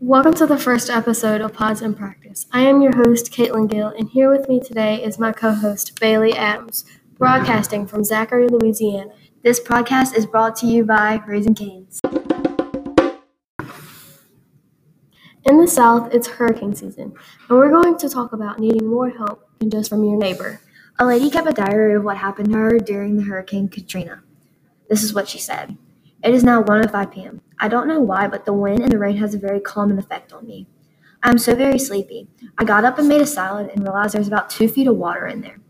Welcome to the first episode of Pods in Practice. I am your host, Caitlin Gill, and here with me today is my co host, Bailey Adams, broadcasting from Zachary, Louisiana. This podcast is brought to you by Raising Cane's. In the South, it's hurricane season, and we're going to talk about needing more help than just from your neighbor. A lady kept a diary of what happened to her during the Hurricane Katrina. This is what she said. It is now 1:05 p.m. I don't know why, but the wind and the rain has a very calming effect on me. I am so very sleepy. I got up and made a salad and realized there's about two feet of water in there.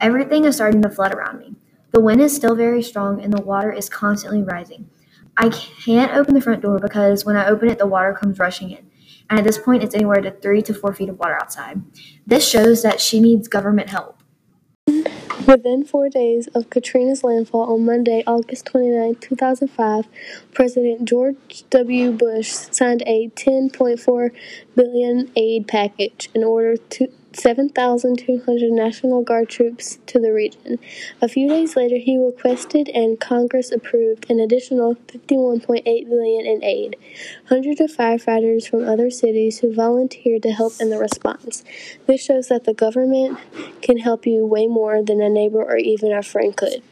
Everything is starting to flood around me. The wind is still very strong and the water is constantly rising. I can't open the front door because when I open it, the water comes rushing in. And at this point, it's anywhere to three to four feet of water outside. This shows that she needs government help. Within four days of Katrina's landfall on Monday, August 29, 2005, President George W. Bush signed a 10.4 billion aid package in order to 7,200 National Guard troops to the region. A few days later, he requested and Congress approved an additional 51.8 billion in aid. Hundreds of firefighters from other cities who volunteered to help in the response. This shows that the government can help you way more than a neighbor or even a friend could.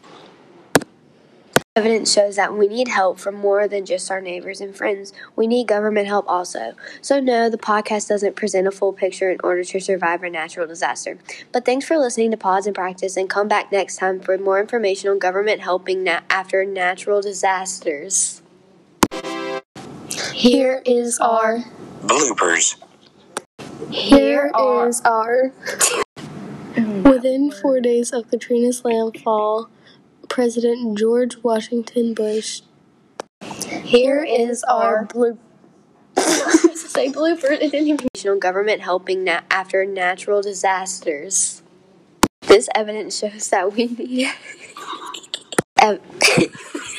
Evidence shows that we need help from more than just our neighbors and friends. We need government help also. So, no, the podcast doesn't present a full picture in order to survive a natural disaster. But thanks for listening to Pause and Practice and come back next time for more information on government helping na- after natural disasters. Here is our bloopers. Here is our. Within four days of Katrina's landfall, President George Washington Bush. Here is our bloop. say blooper. It didn't even. Government helping na- after natural disasters. This evidence shows that we need. ev-